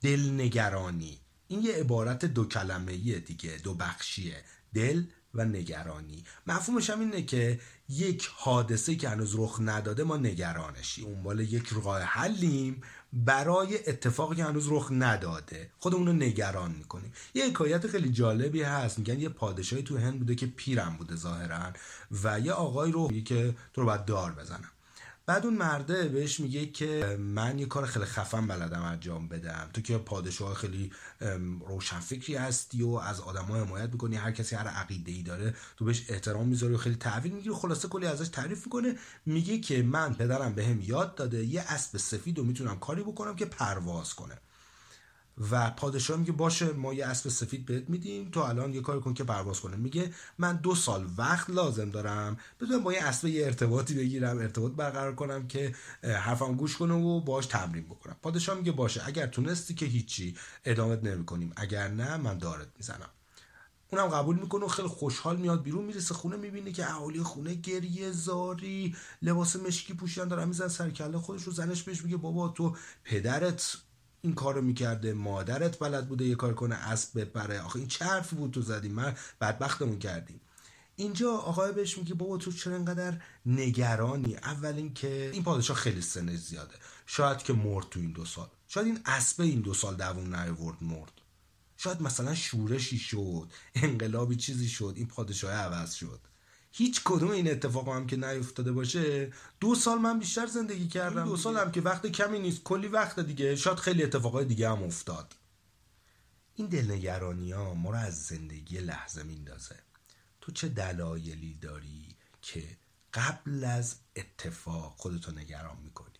دلنگرانی. این یه عبارت دو کلمه دیگه دو بخشیه دل و نگرانی. مفهومش هم اینه که یک حادثه که هنوز رخ نداده ما نگرانشی اون یک راه حلیم برای اتفاقی که هنوز رخ نداده. خودمون رو نگران می‌کنیم. یه حکایت خیلی جالبی هست. میگن یه پادشاهی تو هند بوده که پیرم بوده ظاهرا و یه آقای رو که تو رو باید دار بزنم. بعد اون مرده بهش میگه که من یه کار خیلی خفن بلدم انجام بدم. تو که پادشاه خیلی روشنفکری هستی و از آدما حمایت می‌کنی. هر کسی هر عقیده ای داره تو بهش احترام می‌ذاری و خیلی تحویل می‌گیری. خلاصه کلی ازش تعریف می‌کنه. میگه که من پدرم بهم یاد داده یه اسب سفید رو می‌تونم کاری بکنم که پرواز کنه. و پادشاه میگه باشه ما یه اسب سفید بهت میدیم تو الان یه کاری کن که پرواز کنه. میگه من دو سال وقت لازم دارم بدونم با یه اسب یه ارتباطی بگیرم ارتباط برقرار کنم که حرفم گوش کنه و باش تمرین بکنم. پادشاه میگه باشه اگر تونستی که هیچی ادامت نمی‌کنیم. اگر نه من دارت می‌زنم. اونم قبول می‌کنه و خیلی خوشحال میاد بیرون می‌رسه خونه می‌بینه که اهالی خونه گریه زاری لباس مشکی پوشیدن دارن میزن سرکله خودش رو زنش بهش میگه بابا تو پدرت این کارو می‌کرده مادرت بلد بوده یه کار کنه اسب ببره آخه این چه بود تو زدیم من بدبختمون کردیم. اینجا آقای بهش میگه بابا تو چرا انقدر نگرانی؟ اول اینکه این پادشاه خیلی سنش زیاده. شاید که مرد تو این دو سال. شاید این اسب این دو سال دووم نیورد مرد. شاید مثلا شورشی شد انقلابی چیزی شد این پادشاه عوض شد. هیچ کدوم این اتفاق هم که نیفتاده باشه دو سال من بیشتر زندگی کردم. دو سال هم که وقت کمی نیست کلی وقت دیگه. شاید خیلی اتفاقای دیگه هم افتاد. این دلنگرانی ها ما رو از زندگی لحظه میندازه. تو چه دلایلی داری که قبل از اتفاق خودتو نگران می‌کنی؟